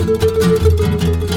Música